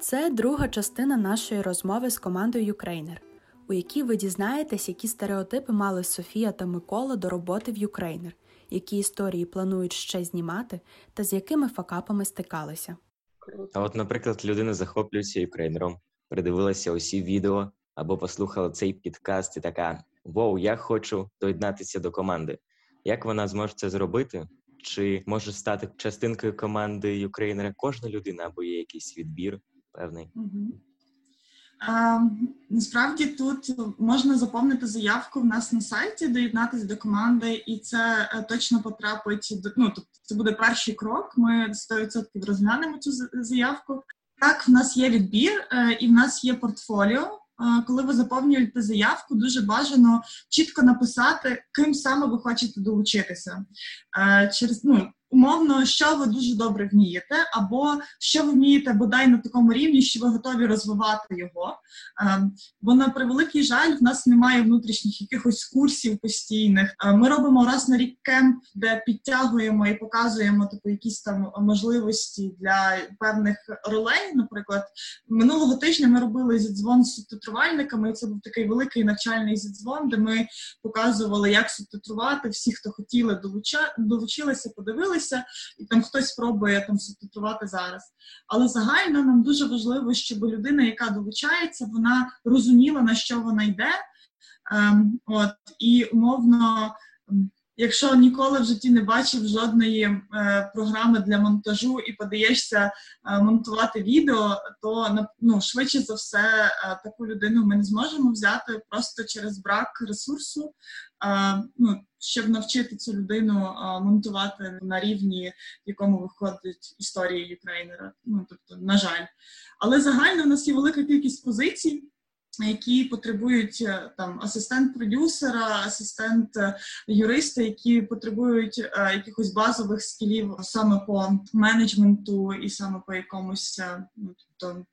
Це друга частина нашої розмови з командою Юкрейнер, у якій ви дізнаєтесь, які стереотипи мали Софія та Микола до роботи в Юкрейнер, які історії планують ще знімати, та з якими факапами стикалися. А от, наприклад, людина захоплюється юкрейнером, придивилася усі відео або послухала цей подкаст і така: Воу, я хочу доєднатися до команди. Як вона зможе це зробити? Чи може стати частинкою команди Юкрейнера кожна людина або є якийсь відбір певний? Угу. Насправді тут можна заповнити заявку в нас на сайті, доєднатися до команди, і це е, точно потрапить до ну, тобто це буде перший крок. Ми 100% розглянемо цю заявку. Так, в нас є відбір, е, і в нас є портфоліо. Коли ви заповнюєте заявку, дуже бажано чітко написати, ким саме ви хочете долучитися. Е, через ну умовно, що ви дуже добре вмієте, або що ви вмієте бодай на такому рівні, що ви готові розвивати його. Ем, бо на превеликий жаль, в нас немає внутрішніх якихось курсів постійних. Е, ми робимо раз на рік кемп, де підтягуємо і показуємо типу якісь там можливості для певних ролей. Наприклад, минулого тижня ми робили зідзвон з субтитрувальниками. Це був такий великий навчальний зідзвон, де ми показували, як субтитрувати. Всі, хто хотіли, долуча долучилися, подивилися подивилися, і там хтось спробує там субтитрувати зараз. Але загально нам дуже важливо, щоб людина, яка долучається, вона розуміла, на що вона йде. Ем, от, І умовно, якщо ніколи в житті не бачив жодної е, програми для монтажу і подаєшся е, монтувати відео, то ну, швидше за все е, таку людину ми не зможемо взяти просто через брак ресурсу. Ну, щоб навчити цю людину монтувати на рівні, в якому виходить історія юкрейнера. Ну тобто, на жаль, але загально у нас є велика кількість позицій. Які потребують е, там асистент продюсера, асистент е, юриста, які потребують е, якихось базових скілів саме по менеджменту і саме по якомусь е, ну, тобто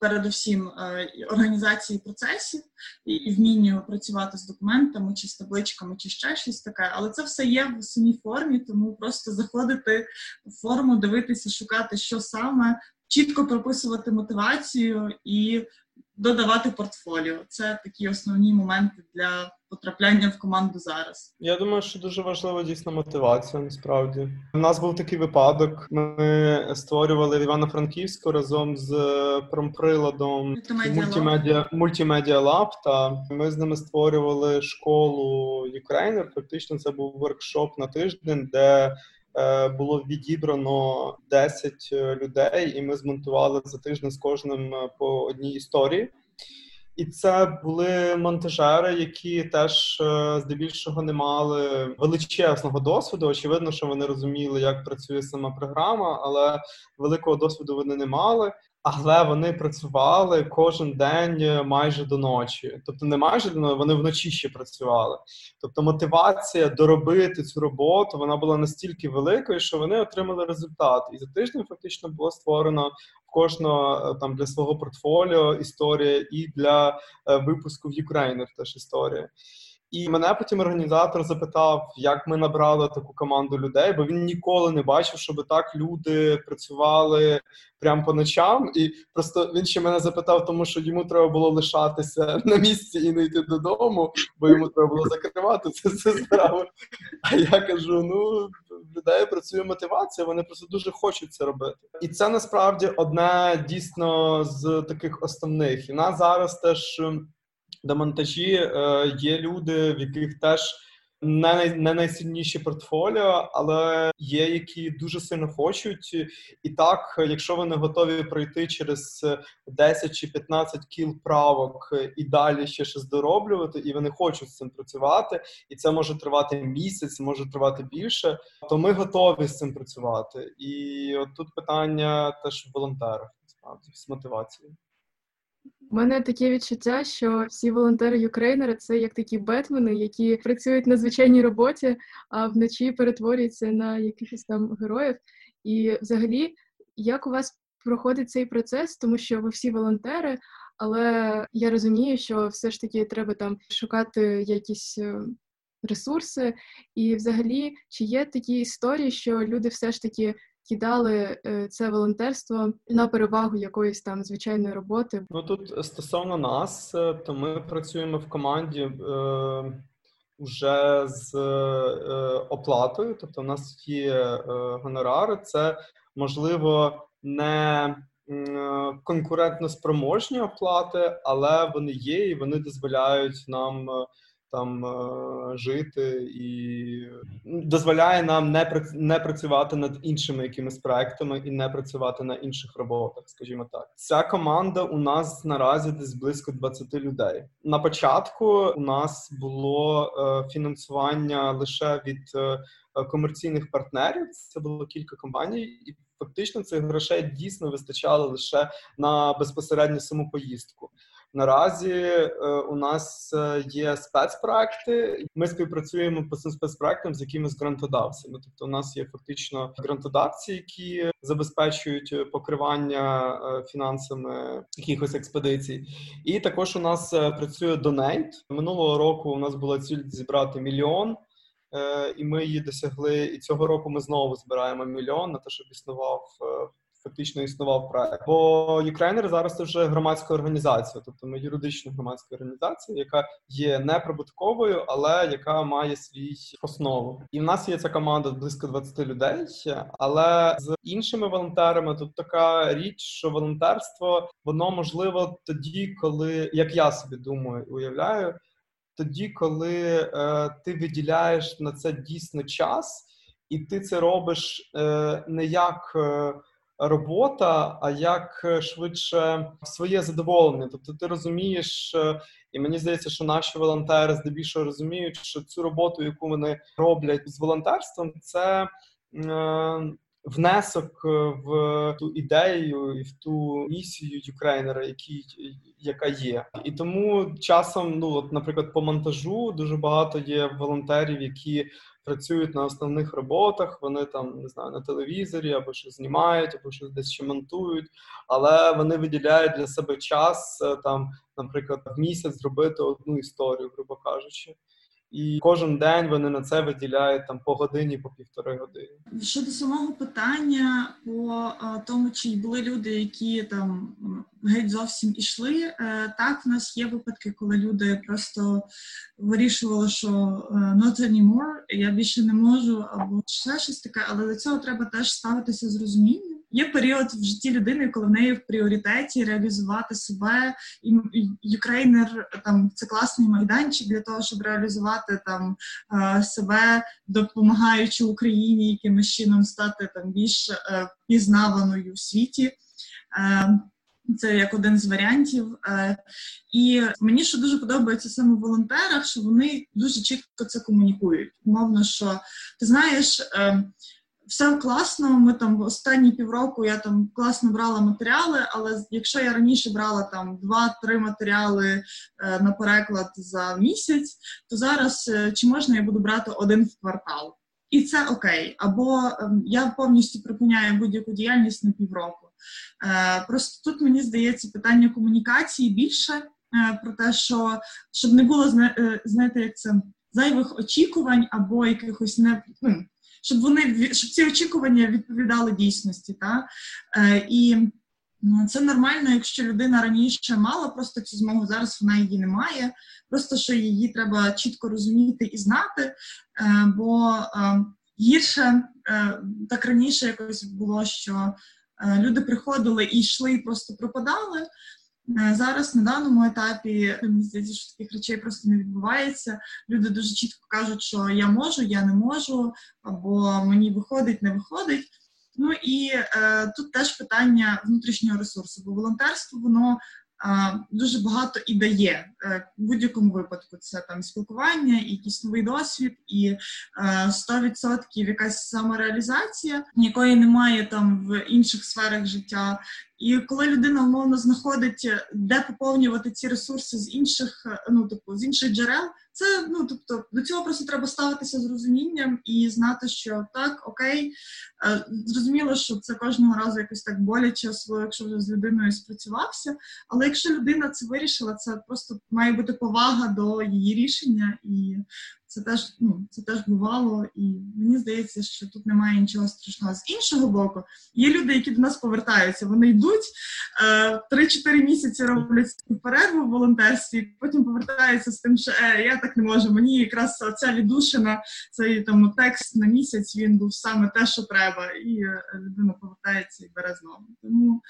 передусім е, організації процесів і вмінню працювати з документами, чи з табличками, чи ще щось таке. Але це все є в самій формі, тому просто заходити в форму, дивитися, шукати, що саме, чітко прописувати мотивацію і додавати портфоліо. Це такі основні моменти для потрапляння в команду зараз. Я думаю, що дуже важлива дійсно мотивація. Насправді у нас був такий випадок. Ми створювали в Івано-Франківську разом з промприладом multimedia multimedia lab. Та ми з ними створювали школу Ukraїner. Фактично, це був воркшоп на тиждень, де е, було відібрано 10 е, людей, і ми змонтували за тиждень з кожним е, по одній історії. І це були монтажери, які теж е, здебільшого не мали величезного досвіду. Очевидно, що вони розуміли, як працює сама програма, але великого досвіду вони не мали але вони працювали кожен день е, майже до ночі. Тобто, не майже до ночі, вони вночі ще працювали. Тобто, мотивація доробити цю роботу вона була настільки великою, що вони отримали результат. І за тиждень фактично було створено в кожного е, там для свого портфоліо історія і для е, випуску в Ukrainer теж історія. І мене потім організатор запитав, як ми набрали таку команду людей, бо він ніколи не бачив, щоб так люди працювали прямо по ночам. І просто він ще мене запитав, тому що йому треба було лишатися на місці і не йти додому, бо йому треба було закривати це все справу. А я кажу: ну людей працює мотивація, вони просто дуже хочуть це робити. І це насправді одне дійсно з таких основних. І нас зараз теж до монтажі е, є люди, в яких теж не, най, не найсильніші портфоліо, але є, які дуже сильно хочуть. І так, якщо вони готові пройти через 10 чи 15 кіл правок і далі ще щось дороблювати, і вони хочуть з цим працювати, і це може тривати місяць, може тривати більше, то ми готові з цим працювати. І от тут питання теж в волонтерах, насправді з мотивацією. У мене таке відчуття, що всі волонтери Юкрейнери це як такі бетмени, які працюють на звичайній роботі, а вночі перетворюються на якихось там героїв. І взагалі, як у вас проходить цей процес, тому що ви всі волонтери, але я розумію, що все ж таки треба там шукати якісь. Е, ресурси, і взагалі, чи є такі історії, що люди все ж таки кидали е, це волонтерство на перевагу якоїсь там звичайної роботи? Ну тут стосовно нас, е, то ми працюємо в команді е, вже з е, оплатою. Тобто, у нас є е, гонорари. Це можливо не конкурентно спроможні оплати, але вони є і вони дозволяють нам там е, жити і дозволяє нам не не працювати над іншими якимись проектами і не працювати на інших роботах. Скажімо так, ця команда у нас наразі десь близько 20 людей. На початку у нас було е, фінансування лише від е, комерційних партнерів. Це було кілька компаній, і фактично цих грошей дійсно вистачало лише на безпосередню саму поїздку. Наразі е, у нас е, є спецпроекти. Ми співпрацюємо по цим спецпроектам з якимись грантодавцями. Тобто, у нас є фактично грантодавці, які забезпечують покривання е, фінансами якихось експедицій. І також у нас працює Donate. минулого року. У нас була ціль зібрати мільйон. І ми її досягли. І цього року ми знову збираємо мільйон на те, щоб існував фактично існував проект. Бо Ukrainer зараз це вже громадська організація, тобто ми юридична громадська організація, яка є неприбутковою, але яка має свій основу. І в нас є ця команда близько 20 людей. Але з іншими волонтерами тут така річ, що волонтерство воно можливо тоді, коли як я собі думаю, уявляю. Тоді, коли е, ти виділяєш на це дійсно час, і ти це робиш е, не як е, робота, а як е, швидше своє задоволення. Тобто, ти розумієш, е, і мені здається, що наші волонтери здебільшого розуміють, що цю роботу, яку вони роблять з волонтерством, це. Е, внесок в ту ідею і в ту місію Юкрейнера, який яка є, і тому часом, ну от, наприклад, по монтажу дуже багато є волонтерів, які працюють на основних роботах, вони там не знаю на телевізорі або щось знімають, або щось десь ще монтують, але вони виділяють для себе час е, там, наприклад, в місяць зробити одну історію, грубо кажучи і кожен день вони на це виділяють там по годині, по півтори години. Щодо самого питання, по тому, чи були люди, які там геть зовсім ішли. Е, так, в нас є випадки, коли люди просто вирішували, що е, not anymore, я більше не можу, або ще щось таке, але до цього треба теж ставитися з розумінням. Є період в житті людини, коли в неї в пріоритеті реалізувати себе, і Ukraїner там це класний майданчик для того, щоб реалізувати там е, себе, допомагаючи Україні якимось чином стати там більш пізнаваною в світі. Е, це як один з варіантів. І мені що дуже подобається саме волонтерах, що вони дуже чітко це комунікують. Мовно, що ти знаєш, все класно. Ми там останні півроку я там класно брала матеріали, але якщо я раніше брала там два-три матеріали е, на переклад за місяць, то зараз е, чи можна я буду брати один в квартал? І це окей. Або е, я повністю припиняю будь-яку діяльність на півроку. Е, просто тут мені здається питання комунікації більше е, про те, що щоб не було е, знаєте, як це зайвих очікувань або якихось не. Ну, щоб вони щоб ці очікування відповідали дійсності. Та? І ну, це нормально, якщо людина раніше мала просто цю змогу, зараз вона її не має. Просто що її треба чітко розуміти і знати, бо гірше так раніше якось було, що люди приходили і йшли, і просто пропадали. Е, зараз на даному етапі мені здається, що таких речей просто не відбувається. Люди дуже чітко кажуть, що я можу, я не можу, або мені виходить, не виходить. Ну і е, тут теж питання внутрішнього ресурсу, бо волонтерство воно дуже багато і дає е, в будь-якому випадку. Це там спілкування, і якийсь новий досвід, і 100% е, якась самореалізація, якої немає там в інших сферах життя. І коли людина умовно знаходить, де поповнювати ці ресурси з інших, е, ну типу з інших джерел. Це ну тобто до цього просто треба ставитися з розумінням і знати, що так, окей, е, зрозуміло, що це кожного разу якось так боляче, особливо якщо вже з людиною спрацювався. Але якщо людина це вирішила, це просто має бути повага до її рішення, і Це теж ну, це теж бувало, і мені здається, що тут немає нічого страшного. З іншого боку, є люди, які до нас повертаються. Вони йдуть е, 3-4 місяці роблять перерву в волонтерстві, потім повертаються з тим, що е, я так не можу. Мені якраз ця віддушина, цей там текст на місяць він був саме те, що треба, і е, людина повертається і бере знову. Тому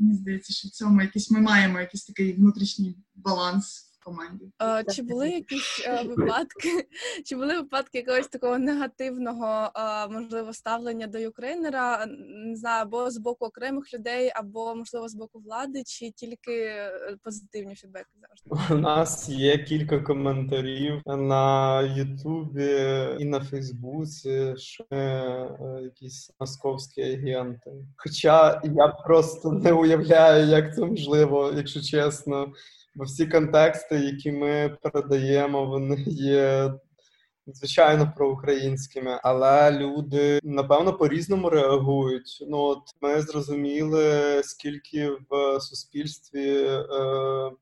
мені здається, що в цьому якийсь ми маємо якийсь такий внутрішній баланс команді. Е, чи були якісь е, випадки? Чи були випадки якогось такого негативного е, можливо ставлення до юкрейнера? Не знаю, або з боку окремих людей, або можливо з боку влади, чи тільки позитивні фідбеки завжди? У нас є кілька коментарів на Ютубі і на Фейсбуці, що якісь московські агенти. Хоча я просто не уявляю, як це можливо, якщо чесно. Бо всі контексти, які ми передаємо, вони є звичайно проукраїнськими, але люди напевно по-різному реагують. Ну от ми зрозуміли, скільки в суспільстві е, е,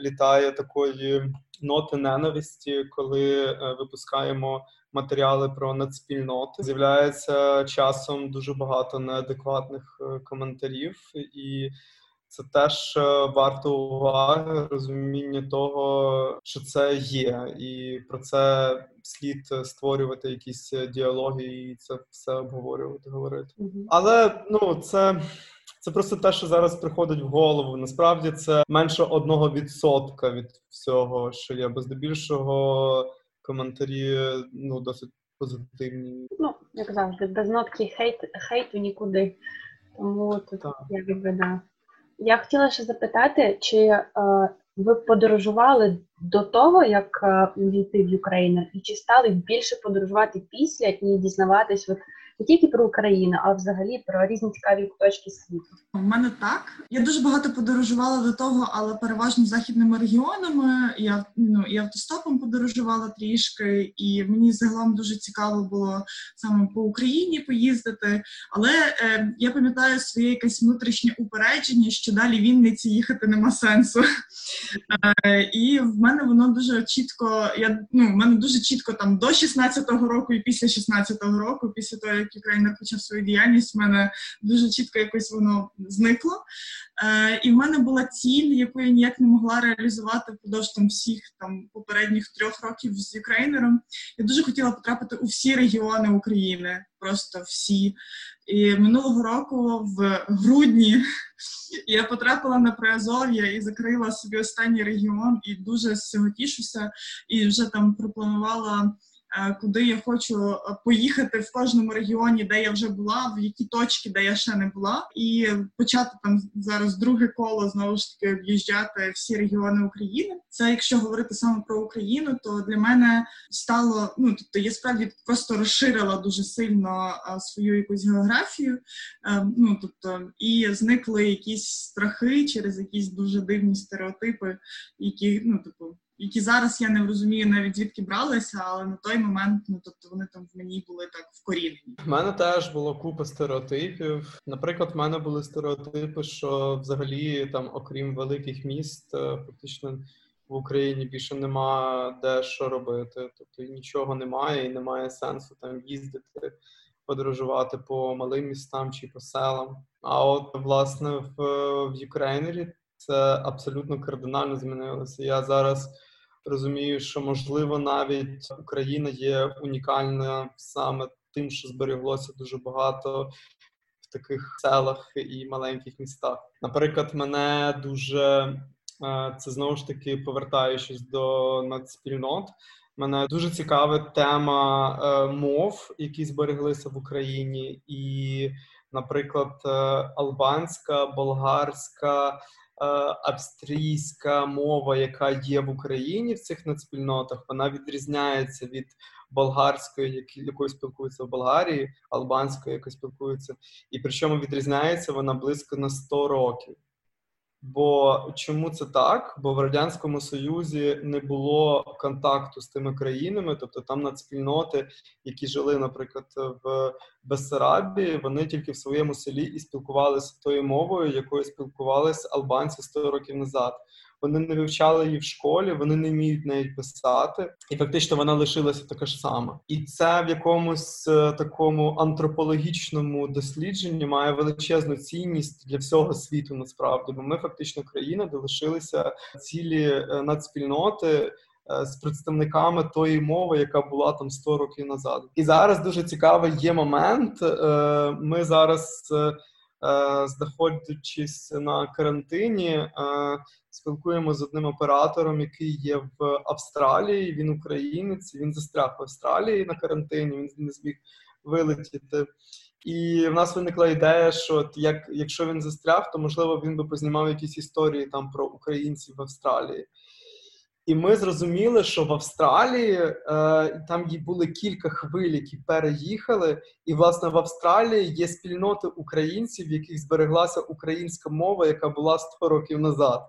літає такої ноти ненависті, коли е, випускаємо матеріали про надспільноти. З'являється часом дуже багато неадекватних е, коментарів і. Це теж е, варто уваги, розуміння того, що це є, і про це слід створювати якісь діалоги і це все обговорювати, говорити. Mm-hmm. Але ну це. Це просто те, що зараз приходить в голову. Насправді це менше одного відсотка від всього, що є, бо здебільшого коментарі ну досить позитивні. Ну як завжди, без нотки хейт хейту нікуди. Тому тут якби да. Я хотіла ще запитати, чи е, ви подорожували до того, як е, війти в Україну, і чи стали більше подорожувати після і дізнаватись от не тільки про Україну, а взагалі про різні цікаві точки світу. У мене так. Я дуже багато подорожувала до того, але переважно західними регіонами. Я ну і автостопом подорожувала трішки, і мені загалом дуже цікаво було саме по Україні поїздити. Але е, я пам'ятаю своє якесь внутрішнє упередження, що далі Вінниці їхати нема сенсу. Е, і в мене воно дуже чітко. Я ну в мене дуже чітко там до 16-го року і після 16-го року, після того як Ukraїner почав свою діяльність, в мене дуже чітко якось воно зникло. Е, І в мене була ціль, яку я ніяк не могла реалізувати впродовж там всіх там попередніх трьох років з Ukraїner ом. Я дуже хотіла потрапити у всі регіони України, просто всі. І минулого року, в грудні, я потрапила на Приазов'я і закрила собі останній регіон, і дуже з цього тішуся. І вже там пропланувала куди я хочу е, поїхати в кожному регіоні, де я вже була, в які точки, де я ще не була, і почати там зараз друге коло знову ж таки об'їжджати всі регіони України. Це якщо говорити саме про Україну, то для мене стало ну тобто я справді просто розширила дуже сильно е, свою якусь географію. Ну тобто і зникли якісь страхи через якісь дуже дивні стереотипи, які ну типу які зараз я не розумію навіть звідки бралися, але на той момент, ну тобто вони там в мені були так вкорінені. У мене теж було купа стереотипів. Наприклад, в мене були стереотипи, що взагалі там, окрім великих міст, е, фактично в Україні більше нема де що робити. Тобто нічого немає і немає сенсу там їздити. Подорожувати по малим містам чи по селам. А от власне в в Ukraїner і це абсолютно кардинально змінилося. Я зараз розумію, що можливо навіть Україна є унікальна саме тим, що збереглося дуже багато в таких селах і маленьких містах. Наприклад, мене дуже е, це знову ж таки повертаючись до нацспільнот. Мене дуже цікава тема е, мов, які збереглися в Україні, і, наприклад, е, албанська, болгарська, австрійська мова, яка є в Україні в цих нацпільнотах, вона відрізняється від болгарської, якою спілкуються в Болгарії, албанської, якою спілкуються, і причому відрізняється вона близько на 100 років. Бо чому це так? Бо в радянському союзі не було контакту з тими країнами, тобто там нацпільноти, які жили, наприклад, в Бессарабії, вони тільки в своєму селі і спілкувалися тою мовою, якою спілкувалися албанці 100 років назад. Вони не вивчали її в школі, вони не вміють неї писати, і фактично вона лишилася така ж сама. І це в якомусь е, такому антропологічному дослідженні має величезну цінність для всього світу. Насправді, бо ми фактично країна, де лишилися цілі е, надспільноти. Е, з представниками тої мови, яка була там 100 років назад, і зараз дуже цікавий є момент. Ми зараз знаходячись на карантині, е, спілкуємося з одним оператором, який є в Австралії. Він українець, він застряг в Австралії на карантині. Він не зміг вилетіти. І в нас виникла ідея, що як якщо він застряг, то можливо він би познімав якісь історії там про українців в Австралії. І ми зрозуміли, що в Австралії е, там були кілька хвиль, які переїхали. І, власне, в Австралії є спільноти українців, в яких збереглася українська мова, яка була 100 років назад.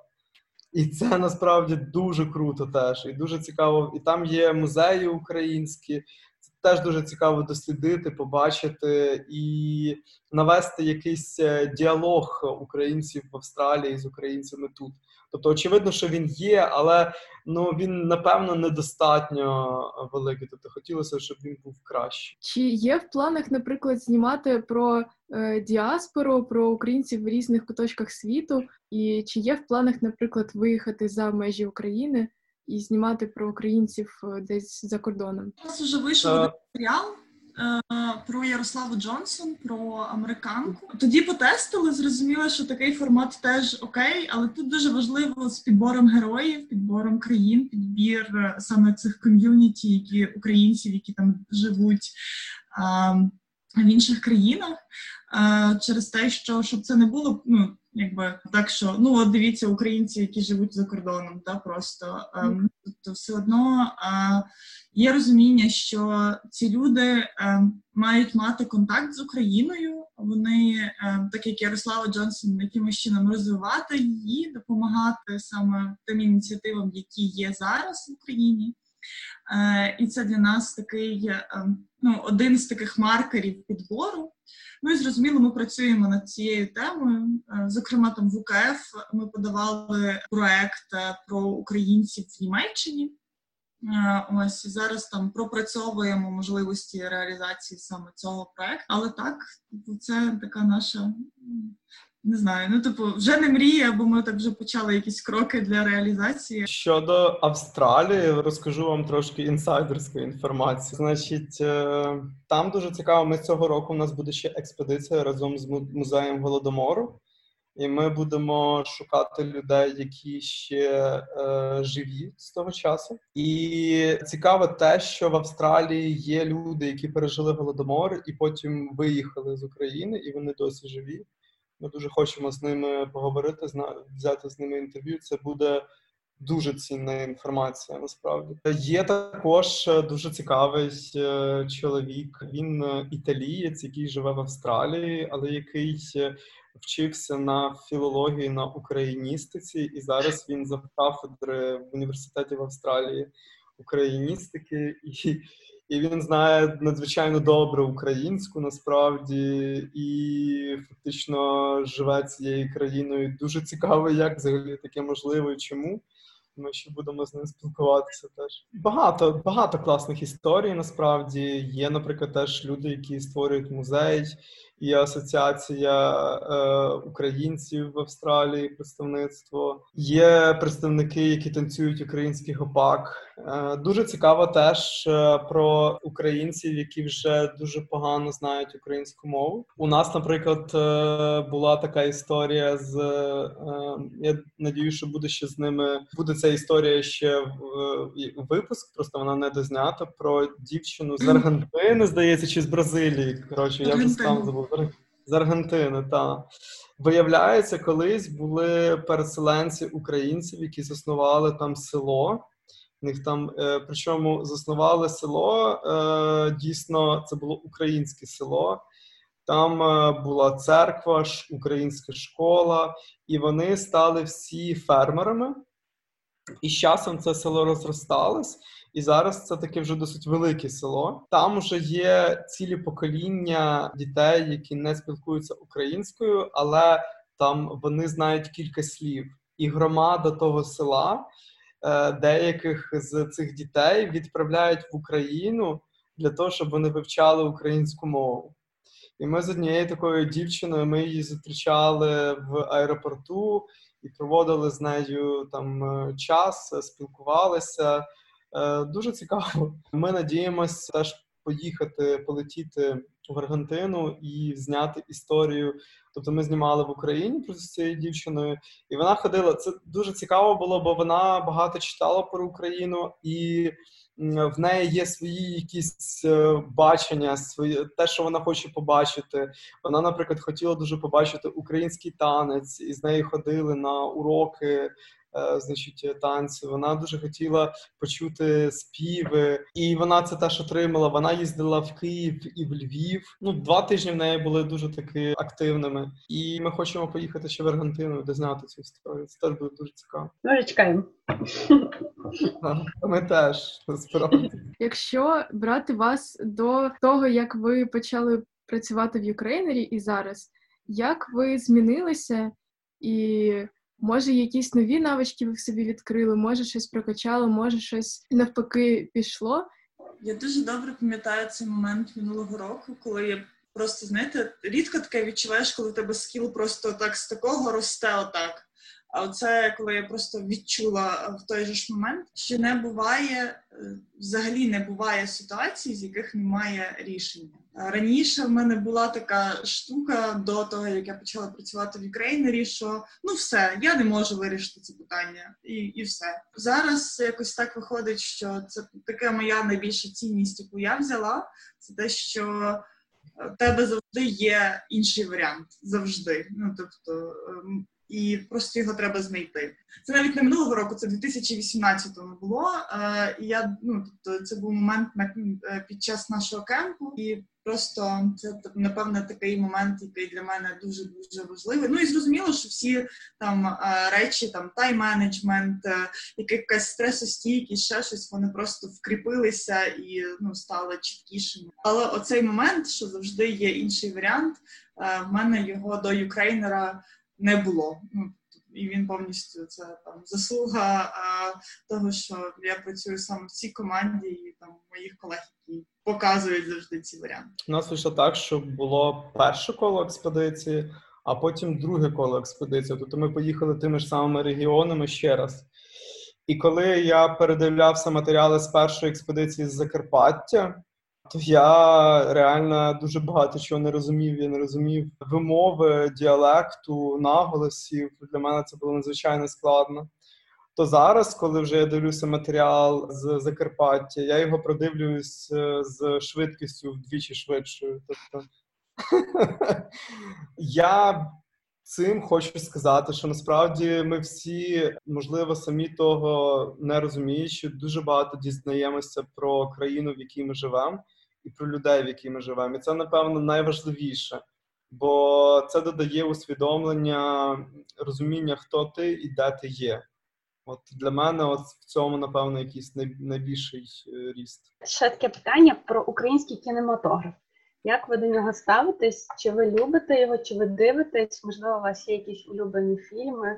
І це насправді дуже круто теж. І дуже цікаво. І там є музеї українські. Це теж дуже цікаво дослідити, побачити і навести якийсь е, діалог українців в Австралії з українцями тут. Тобто, очевидно, що він є, але ну він напевно недостатньо великий. Тобто хотілося, щоб він був кращий. Чи є в планах, наприклад, знімати про е, діаспору, про українців в різних куточках світу? І чи є в планах, наприклад, виїхати за межі України і знімати про українців е, десь за кордоном? У нас вже вийшов матеріал. Е, про Ярославу Джонсон, про американку. Тоді потестили, зрозуміли, що такий формат теж окей, але тут дуже важливо з підбором героїв, підбором країн, підбір е, саме цих ком'юніті, які українців, які там живуть а, в інших країнах, через те, що щоб це не було ну. Якби так, що ну от дивіться українці, які живуть за кордоном, та просто ем, тобто все одно е, є розуміння, що ці люди е, мають мати контакт з Україною. Вони, е, так як Ярослава Джонсон, якимось чином розвивати її, допомагати саме тим ініціативам, які є зараз в Україні. Е, і це для нас такий ну, один з таких маркерів підбору. Ну і зрозуміло, ми працюємо над цією темою. Зокрема, там в УКФ ми подавали проект про українців в Німеччині. Е, ось зараз там пропрацьовуємо можливості реалізації саме цього проекту. Але так, це така наша не знаю, ну типу, вже не мрія, бо ми так вже почали якісь кроки для реалізації. Щодо Австралії, розкажу вам трошки інсайдерської інформації. Значить, е, там дуже цікаво. Ми цього року у нас буде ще експедиція разом з музеєм голодомору, і ми будемо шукати людей, які ще е, живі з того часу. І цікаво те, що в Австралії є люди, які пережили голодомор, і потім виїхали з України, і вони досі живі. Ми дуже хочемо з ними поговорити, взяти з ними інтерв'ю. Це буде дуже цінна інформація. Насправді є також е, дуже цікавий е, чоловік. Він е, італієць, який живе в Австралії, але який вчився на філології на україністиці, і зараз він за кафедри в університеті в Австралії україністики і і він знає надзвичайно добре українську насправді і фактично живе цією країною. Дуже цікаво, як взагалі таке можливо і чому. Ми ще будемо з ним спілкуватися. Теж багато багато класних історій. Насправді є, наприклад, теж люди, які створюють музей і асоціація е, українців в Австралії. Представництво є представники, які танцюють український гопак. Е, дуже цікаво теж е, про українців, які вже дуже погано знають українську мову. У нас, наприклад, е, була така історія з е, я надію, що буде ще з ними. Буде ця історія ще в, в випуск. Просто вона не дознята про дівчину з Аргентини, здається, чи з Бразилії. Коротше, я вже сам забув з Аргентини. Та виявляється, колись були переселенці українців, які заснували там село. В них там, е, причому заснували село. Е, дійсно, це було українське село. Там е, була церква, українська школа, і вони стали всі фермерами. І з часом це село розросталось. І зараз це таке вже досить велике село. Там вже є цілі покоління дітей, які не спілкуються українською, але там вони знають кілька слів. і громада того села е, деяких з цих дітей відправляють в Україну для того, щоб вони вивчали українську мову. І ми з однією такою дівчиною ми її зустрічали в аеропорту і проводили з нею там е, час, спілкувалися. Е, дуже цікаво. Ми надіємося теж поїхати, полетіти в Аргентину і зняти історію. Тобто ми знімали в Україні просто з цією дівчиною, і вона ходила. Це дуже цікаво було, бо вона багато читала про Україну і в неї є свої якісь е, бачення, свої те, що вона хоче побачити. Вона, наприклад, хотіла дуже побачити український танець, і з нею ходили на уроки. Е, значить, танці, вона дуже хотіла почути співи, і вона це теж отримала. Вона їздила в Київ і в Львів. Ну, два тижні в неї були дуже таки активними, і ми хочемо поїхати ще в Аргентину, де зняти цю історію. Це теж буде дуже цікаво. Дуже чекаємо. Ми теж насправді. Якщо брати вас до того, як ви почали працювати в Ukraїner і і зараз, як ви змінилися, і може якісь нові навички ви в собі відкрили, може щось прокачало, може щось навпаки пішло? Я дуже добре пам'ятаю цей момент минулого року, коли я просто знаєте, рідко таке відчуваєш, коли тебе skill просто так з такого росте отак. А оце коли я просто відчула в той же ж момент, що не буває е, взагалі не буває ситуацій, з яких немає рішення. Раніше в мене була така штука до того, як я почала працювати в Ukraїner і, що ну все, я не можу вирішити це питання, і і все зараз. Якось так виходить, що це така моя найбільша цінність, яку я взяла. Це те, що в тебе завжди є інший варіант, завжди. Ну тобто. І просто його треба знайти. Це навіть не минулого року, це 2018-му було. Е, і я ну тобто це був момент на е, під час нашого кемпу, і просто це напевне такий момент, який для мене дуже дуже важливий. Ну і зрозуміло, що всі там е, речі, там тайм-менеджмент, якась стресостійкість, ще щось, вони просто вкріпилися і ну стали чіткішими. Але оцей момент, що завжди є інший варіант, в мене його до юкрейнера не було. Ну, І він повністю це там заслуга а, того, що я працюю саме в цій команді і там моїх колег, які показують завжди ці варіанти. У нас вийшло так, що було перше коло експедиції, а потім друге коло експедиції. Тобто ми поїхали тими ж самими регіонами ще раз. І коли я передивлявся матеріали з першої експедиції з Закарпаття, я реально дуже багато чого не розумів. Я не розумів вимови, діалекту, наголосів. Для мене це було надзвичайно складно. То зараз, коли вже я дивлюся матеріал з Закарпаття, я його продивлююсь е, з швидкістю вдвічі швидшою. Тобто я цим хочу сказати, що насправді ми всі, можливо, самі того не розуміючи, дуже багато дізнаємося про країну, в якій ми живемо і про людей, в якій ми живемо. І це, напевно, найважливіше, бо це додає усвідомлення, розуміння, хто ти і де ти є. От для мене, от в цьому, напевно, якийсь найбільший е, ріст. Ще таке питання про український кінематограф. Як ви до нього ставитесь? Чи ви любите його, чи ви дивитесь? Можливо, у вас є якісь улюблені фільми?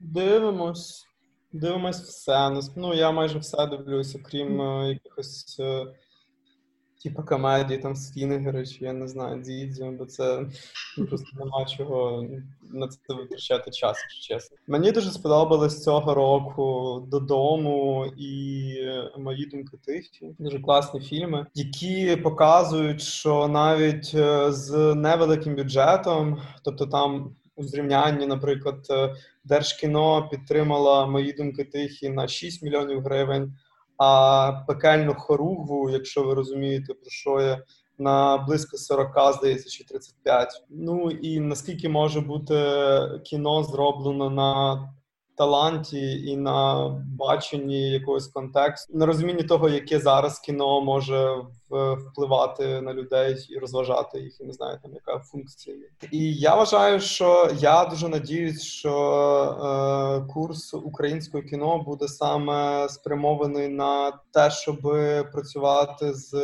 Дивимось, дивимось все. Ну я майже все дивлюся, крім uh, якихось. Типа комедії там Стінгери, чи я не знаю, Дідзю, бо це ну, просто нема чого на це витрачати час, чесно. Мені дуже сподобалось цього року додому і мої думки тихі. Дуже класні фільми, які показують, що навіть е, з невеликим бюджетом, тобто там. У зрівнянні, наприклад, е, Держкіно підтримала мої думки тихі на 6 мільйонів гривень а пекельну хоругву, якщо ви розумієте, про що я, на близько 40, здається, чи 35. Ну і наскільки може бути кіно зроблено на таланті і на баченні якогось контексту, на розумінні того, яке зараз кіно може впливати на людей і розважати їх, і не знаю, там яка функція є. І я вважаю, що я дуже надіюсь, що е, курс українського кіно буде саме спрямований на те, щоб працювати з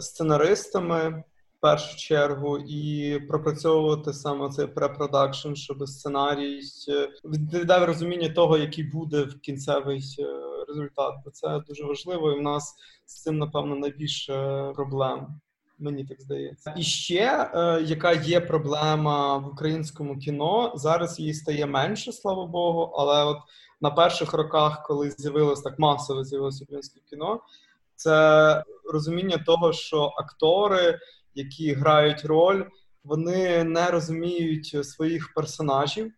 сценаристами першу чергу і пропрацьовувати саме цей препродакшн, щоб сценарій е, відповідав розуміння того, який буде в кінцевий е, результат. Бо це дуже важливо, і в нас з цим напевно найбільше проблем. Мені так здається, і ще е, яка є проблема в українському кіно зараз її стає менше, слава Богу. Але от на перших роках, коли з'явилось так масово з'явилося українське кіно, це розуміння того, що актори які грають роль, вони не розуміють своїх персонажів,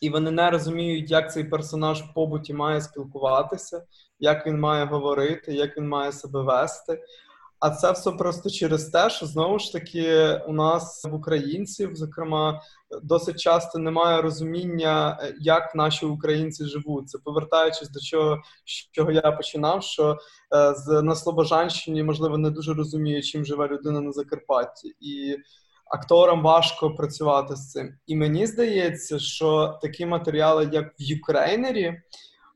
і вони не розуміють, як цей персонаж в побуті має спілкуватися, як він має говорити, як він має себе вести. А це все просто через те, що знову ж таки у нас в українців, зокрема, досить часто немає розуміння, як наші українці живуть. Це повертаючись до чого, з чого я починав, що е, з на Слобожанщині, можливо, не дуже розуміє, чим живе людина на Закарпатті, і акторам важко працювати з цим. І мені здається, що такі матеріали, як в Ukraїner і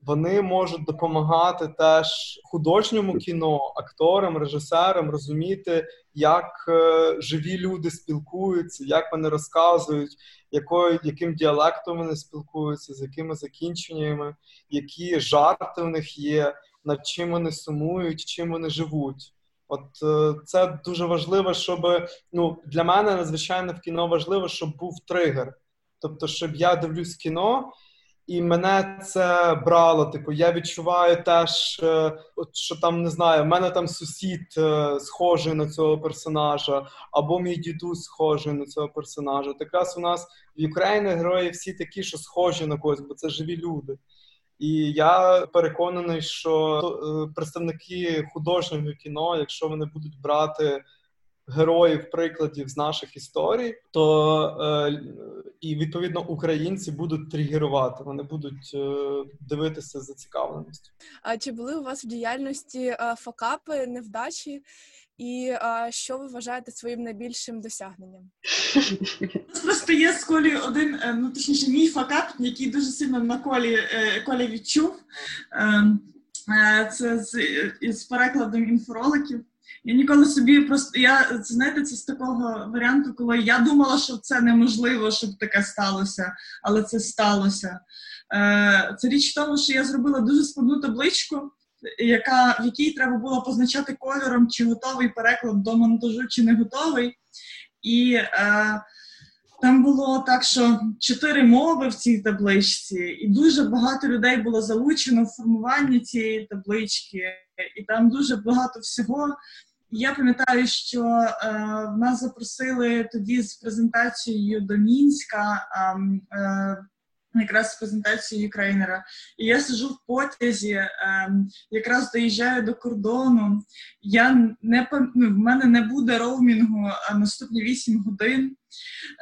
вони можуть допомагати теж художньому кіно, акторам, режисерам розуміти, як е, живі люди спілкуються, як вони розказують, якою, яким діалектом вони спілкуються, з якими закінченнями, які жарти в них є, над чим вони сумують, чим вони живуть. От е, це дуже важливо, щоб ну для мене надзвичайно в кіно важливо, щоб був тригер. Тобто, щоб я дивлюсь кіно, і мене це брало. Типу, я відчуваю теж, е, що там не знаю, в мене там сусід е, схожий на цього персонажа, або мій дідусь схожий на цього персонажа. Так раз у нас в Україні герої всі такі, що схожі на когось, бо це живі люди. І я переконаний, що е, представники художнього кіно, якщо вони будуть брати героїв, прикладів з наших історій, то е, і відповідно українці будуть тригерувати, вони будуть е, дивитися за цікавленістю. А чи були у вас в діяльності е, факапи, невдачі? І а, що ви вважаєте своїм найбільшим досягненням? Просто є з колі один, е, ну точніше, мій факап, який дуже сильно на колі е, колі відчув. Ем, е, це з, з перекладом інфороликів. Я ніколи собі просто я знаєте, це з такого варіанту, коли я думала, що це неможливо, щоб таке сталося, але це сталося. Е, це річ в тому, що я зробила дуже складну табличку, яка, в якій треба було позначати кольором, чи готовий переклад до монтажу, чи не готовий. І е, там було так, що чотири мови в цій табличці, і дуже багато людей було залучено в формування цієї таблички, і там дуже багато всього. Я пам'ятаю, що е, нас запросили тоді з презентацією до Мінська. Е, Якраз з презентацією Крейнера. І я сижу в потязі, е, якраз доїжджаю до кордону. Я не ну, В мене не буде роумінгу наступні 8 годин.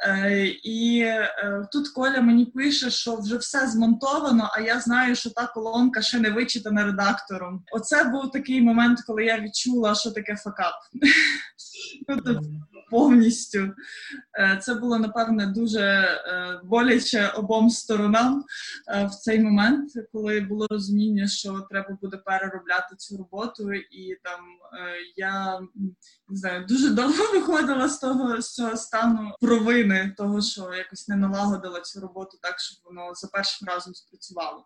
Е, і е, тут Коля мені пише, що вже все змонтовано, а я знаю, що та колонка ще не вичитана редактором. Оце був такий момент, коли я відчула, що таке факап. Повністю е, це було напевне дуже боляче обом сторонам в цей момент, коли було розуміння, що треба буде переробляти цю роботу, і там я не знаю, дуже довго виходила з того з цього стану провини того, що якось не налагодила цю роботу так, щоб воно за першим разом спрацювало.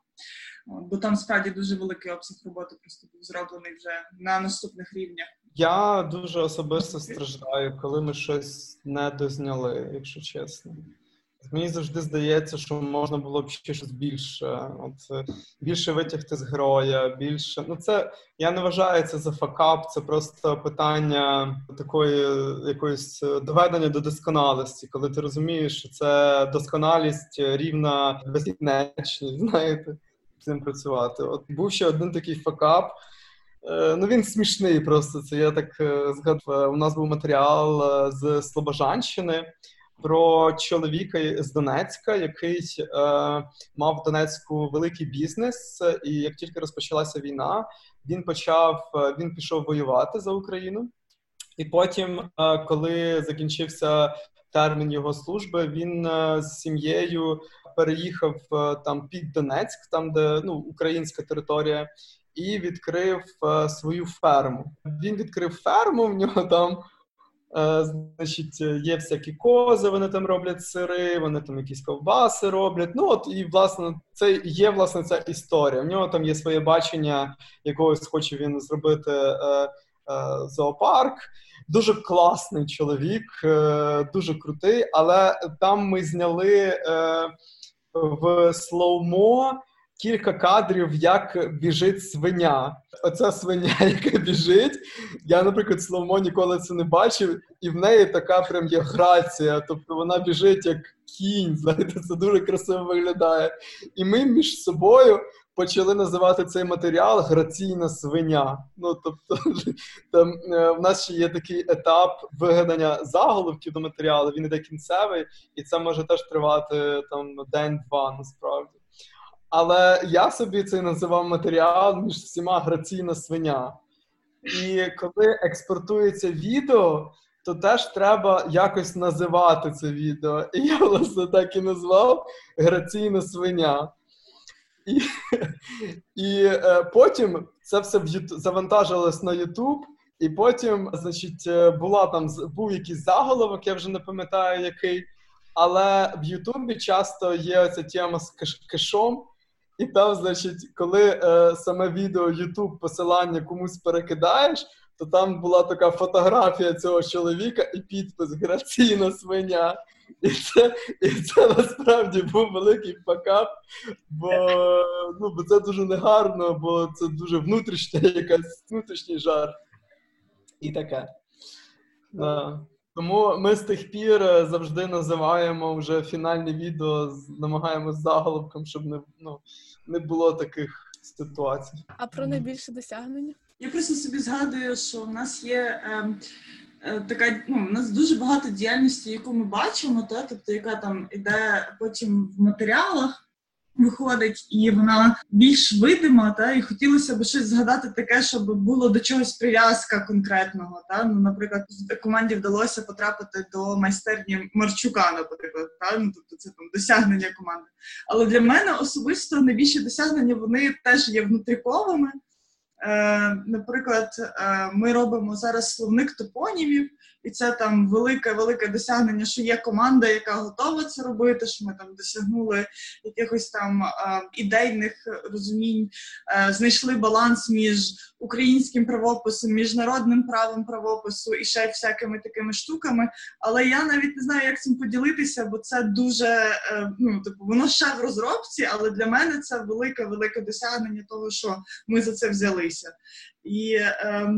Бо там справді дуже великий обсяг роботи просто був зроблений вже на наступних рівнях. Я дуже особисто страждаю, коли ми щось не дозняли, якщо чесно. Мені завжди здається, що можна було б ще щось більше. От більше витягти з героя, більше. Ну, це я не вважаю це за факап, це просто питання такої якоїсь доведення до досконалості, коли ти розумієш, що це досконалість рівна безкінечність, знаєте, цим працювати. От був ще один такий факап. Е, ну, він смішний просто. Це я так е, згадував. У нас був матеріал е, з Слобожанщини про чоловіка з Донецька, який е, мав в Донецьку великий бізнес, і як тільки розпочалася війна, він почав е, він пішов воювати за Україну, і потім, е, коли закінчився термін його служби, він е, з сім'єю переїхав там під Донецьк, там де ну українська територія. І відкрив свою ферму. Він відкрив ферму. В нього там значить, є всякі кози, вони там роблять сири, вони там якісь ковбаси роблять. Ну от і власне це є власне ця історія. У нього там є своє бачення, якогось хоче він зробити е, е, зоопарк. Дуже класний чоловік, е, дуже крутий, але там ми зняли е, в слоумо кілька кадрів, як біжить свиня. Оця свиня, яка біжить. Я, наприклад, Слоумо ніколи це не бачив, і в неї така прям є грація. Тобто вона біжить як кінь. Знаєте, це дуже красиво виглядає. І ми між собою. Почали називати цей матеріал граційна свиня. Ну тобто, там е, в нас ще є такий етап вигадання заголовків до матеріалу. Він іде кінцевий, і це може теж тривати там день-два насправді. Але я собі це називав матеріал між всіма граційна свиня. І коли експортується відео, то теж треба якось називати це відео. І я, власне, так і назвав граційна свиня. І і е, потім це все в завантажилось на YouTube, і потім, значить, е, була там був якийсь заголовок, я вже не пам'ятаю який. Але в Ютубі часто є ця тема з кешом. І там, значить, коли е, саме відео YouTube посилання комусь перекидаєш, то там була така фотографія цього чоловіка і підпис Граційна свиня. І це і це насправді був великий факап, бо ну, бо це дуже негарно, бо це дуже внутрішня якась внутрішній жарт. І таке. Да. Тому ми з тих пір е, завжди називаємо вже фінальне відео, намагаємося заголовком, щоб не ну, не було таких ситуацій. А про найбільше досягнення? Я просто собі згадую, що в нас є е, е, така, ну, у нас дуже багато діяльності, яку ми бачимо, та, тобто яка там іде потім в матеріалах виходить, і вона більш видима, та і хотілося б щось згадати таке, щоб було до чогось прив'язка конкретного. Та ну, наприклад, команді вдалося потрапити до майстерні Марчука, наприклад, та ну тобто це там досягнення команди. Але для мене особисто найбільші досягнення вони теж є внутріковими. Е, Наприклад, е, ми робимо зараз словник топонімів і це там велике велике досягнення, що є команда, яка готова це робити. Що ми там досягнули якихось там е, ідейних розумінь, е, знайшли баланс між українським правописом, міжнародним правом правопису і ще всякими такими штуками. Але я навіть не знаю, як цим поділитися, бо це дуже е, ну типу воно ще в розробці, але для мене це велике велике досягнення того, що ми за це взялися і. Е,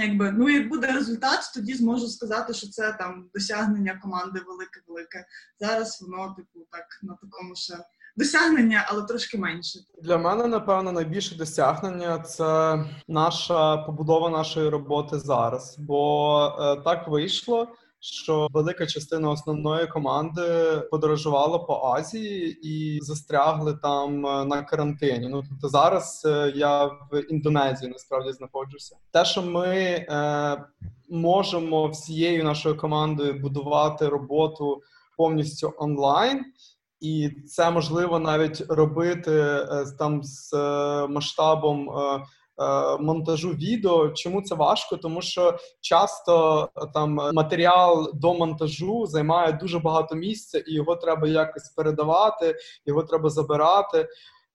якби ну як буде результат, тоді зможу сказати, що це там досягнення команди велике-велике. Зараз воно, типу, так на такому ще досягнення, але трошки менше. Для мене напевно найбільше досягнення це наша побудова нашої роботи зараз, бо е, так вийшло що велика частина основної команди подорожувала по Азії і застрягли там е, на карантині. Ну тобто зараз е, я в Індонезії насправді знаходжуся. Те, що ми е, можемо всією нашою командою будувати роботу повністю онлайн. І це можливо навіть робити е, там з масштабом монтажу відео. Чому це важко? Тому що часто е, там матеріал до монтажу займає дуже багато місця, і його треба якось передавати, його треба забирати.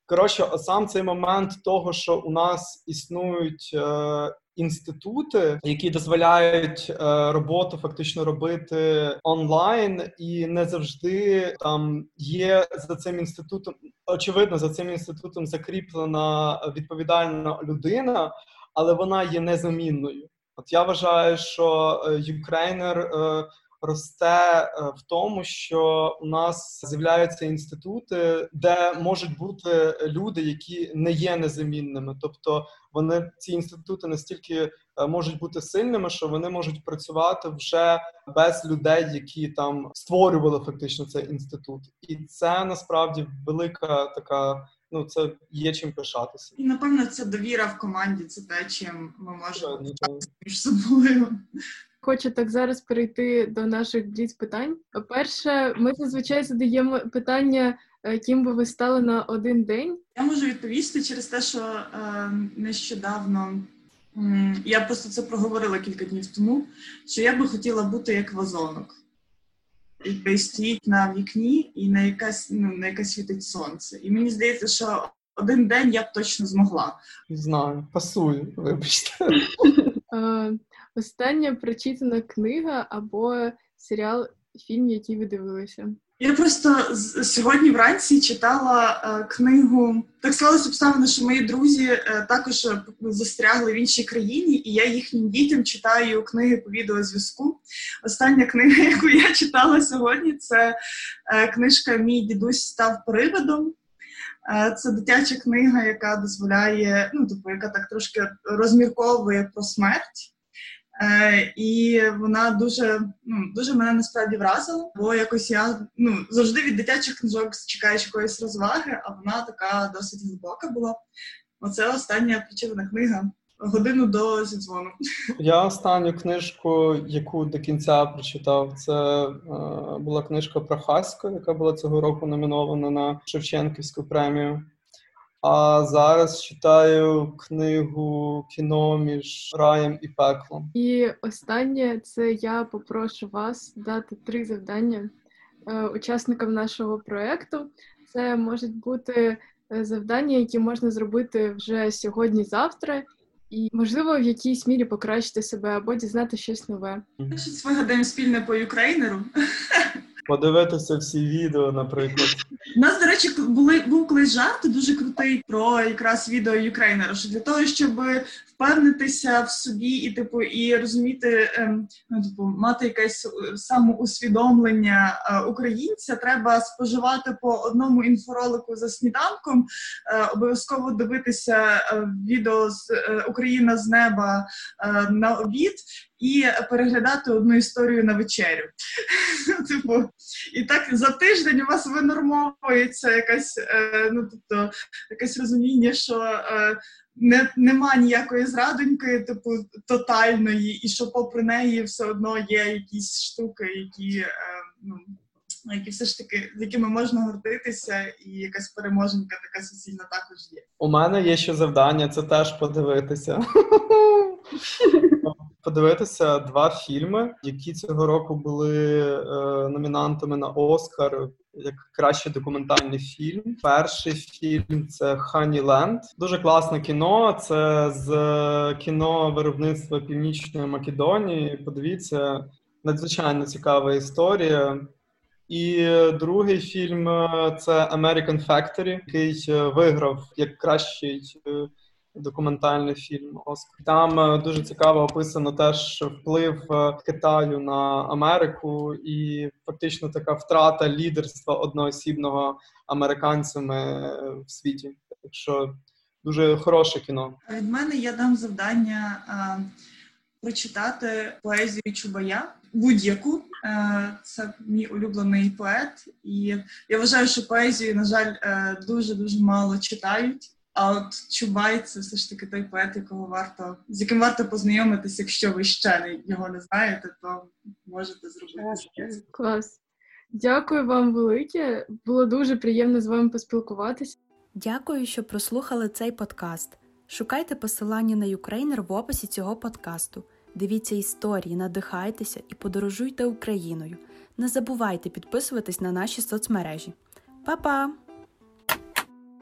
Коротше, сам цей момент того, що у нас існують е, інститути, які дозволяють е, роботу фактично робити онлайн, і не завжди там є за цим інститутом. Очевидно, за цим інститутом закріплена відповідальна людина, але вона є незамінною. От я вважаю, що Ukraїner росте е, в тому, що у нас з'являються інститути, де можуть бути люди, які не є незамінними. Тобто вони ці інститути настільки е, можуть бути сильними, що вони можуть працювати вже без людей, які там створювали фактично цей інститут, і це насправді велика така. Ну, це є чим пишатися, і напевно це довіра в команді. Це те, чим ми можемо між собою. Хочу так зараз перейти до наших бліц питань. Перше, ми зазвичай задаємо питання, е, ким би ви стали на один день. Я можу відповісти через те, що е, нещодавно Я просто це проговорила кілька днів тому, що я би хотіла бути як вазонок, який стоїть на вікні і на якась ну, на яке світить сонце. І мені здається, що один день я б точно змогла. Знаю, пасую, вибачте. Остання прочитана книга або серіал, фільм, який ви дивилися. Я просто сьогодні вранці читала е, книгу. Так склалося обставини, що мої друзі е, також е, застрягли в іншій країні, і я їхнім дітям читаю книги по відеозв'язку. Остання книга, яку я читала сьогодні, це е, книжка Мій дідусь став приводом. Е, це дитяча книга, яка дозволяє, ну тобто, яка так трошки розмірковує про смерть. Е, І вона дуже ну, дуже мене насправді вразила, бо якось я ну, завжди від дитячих книжок чекаєш якоїсь розваги, а вона така досить глибока була. Оце остання причина книга. Годину до зідзвону. Я останню книжку, яку до кінця прочитав, це е, була книжка про Хасько, яка була цього року номінована на Шевченківську премію. А зараз читаю книгу кіно між раєм і пеклом. І останнє це я попрошу вас дати три завдання е, учасникам нашого проекту. Це можуть бути е, завдання, які можна зробити вже сьогодні-завтра, і можливо в якійсь мірі покращити себе або дізнати щось нове. Вигадаємо спільне по юкрейнеру. Подивитися всі відео, наприклад. У нас, до речі, були був колись жарт дуже крутий про якраз відео Юкрейнера. Що для того, щоб впевнитися в собі і типу і розуміти, ем, ну типу, мати якесь е, самоусвідомлення е, українця, треба споживати по одному інфоролику за сніданком, е, обов'язково дивитися відео з Україна з неба на обід і переглядати одну історію на вечерю. Типу, і так за тиждень у вас винормовується якась, е, ну тобто, якесь розуміння, що е, не, нема ніякої зрадоньки, типу тотальної, і що попри неї все одно є якісь штуки, які е, ну. Які все ж таки з якими можна гордитися, і якась переможенька така суцільна також є. У мене є ще завдання, це теж подивитися. подивитися два фільми, які цього року були е, номінантами на Оскар. Як кращий документальний фільм. Перший фільм це Honeyland. Дуже класне кіно. Це з кіно виробництва Північної Македонії. Подивіться, надзвичайно цікава історія. І другий фільм це American Factory, який виграв як кращий е, документальний фільм Оскар. Там е, дуже цікаво описано теж вплив е, Китаю на Америку і фактично така втрата лідерства одноосібного американцями е, в світі. Так що дуже хороше кіно. Від мене я дам завдання а, прочитати поезію Чубая. Будь-яку це мій улюблений поет, і я вважаю, що поезію, на жаль, дуже дуже мало читають. А от Чубай це все ж таки той поет, якого варто з яким варто познайомитися, якщо ви ще його не знаєте, то можете зробити. Клас. Дякую вам велике. Було дуже приємно з вами поспілкуватися. Дякую, що прослухали цей подкаст. Шукайте посилання на Ukraїner в описі цього подкасту. Дивіться історії, надихайтеся і подорожуйте Україною. Не забувайте підписуватись на наші соцмережі. Па-па!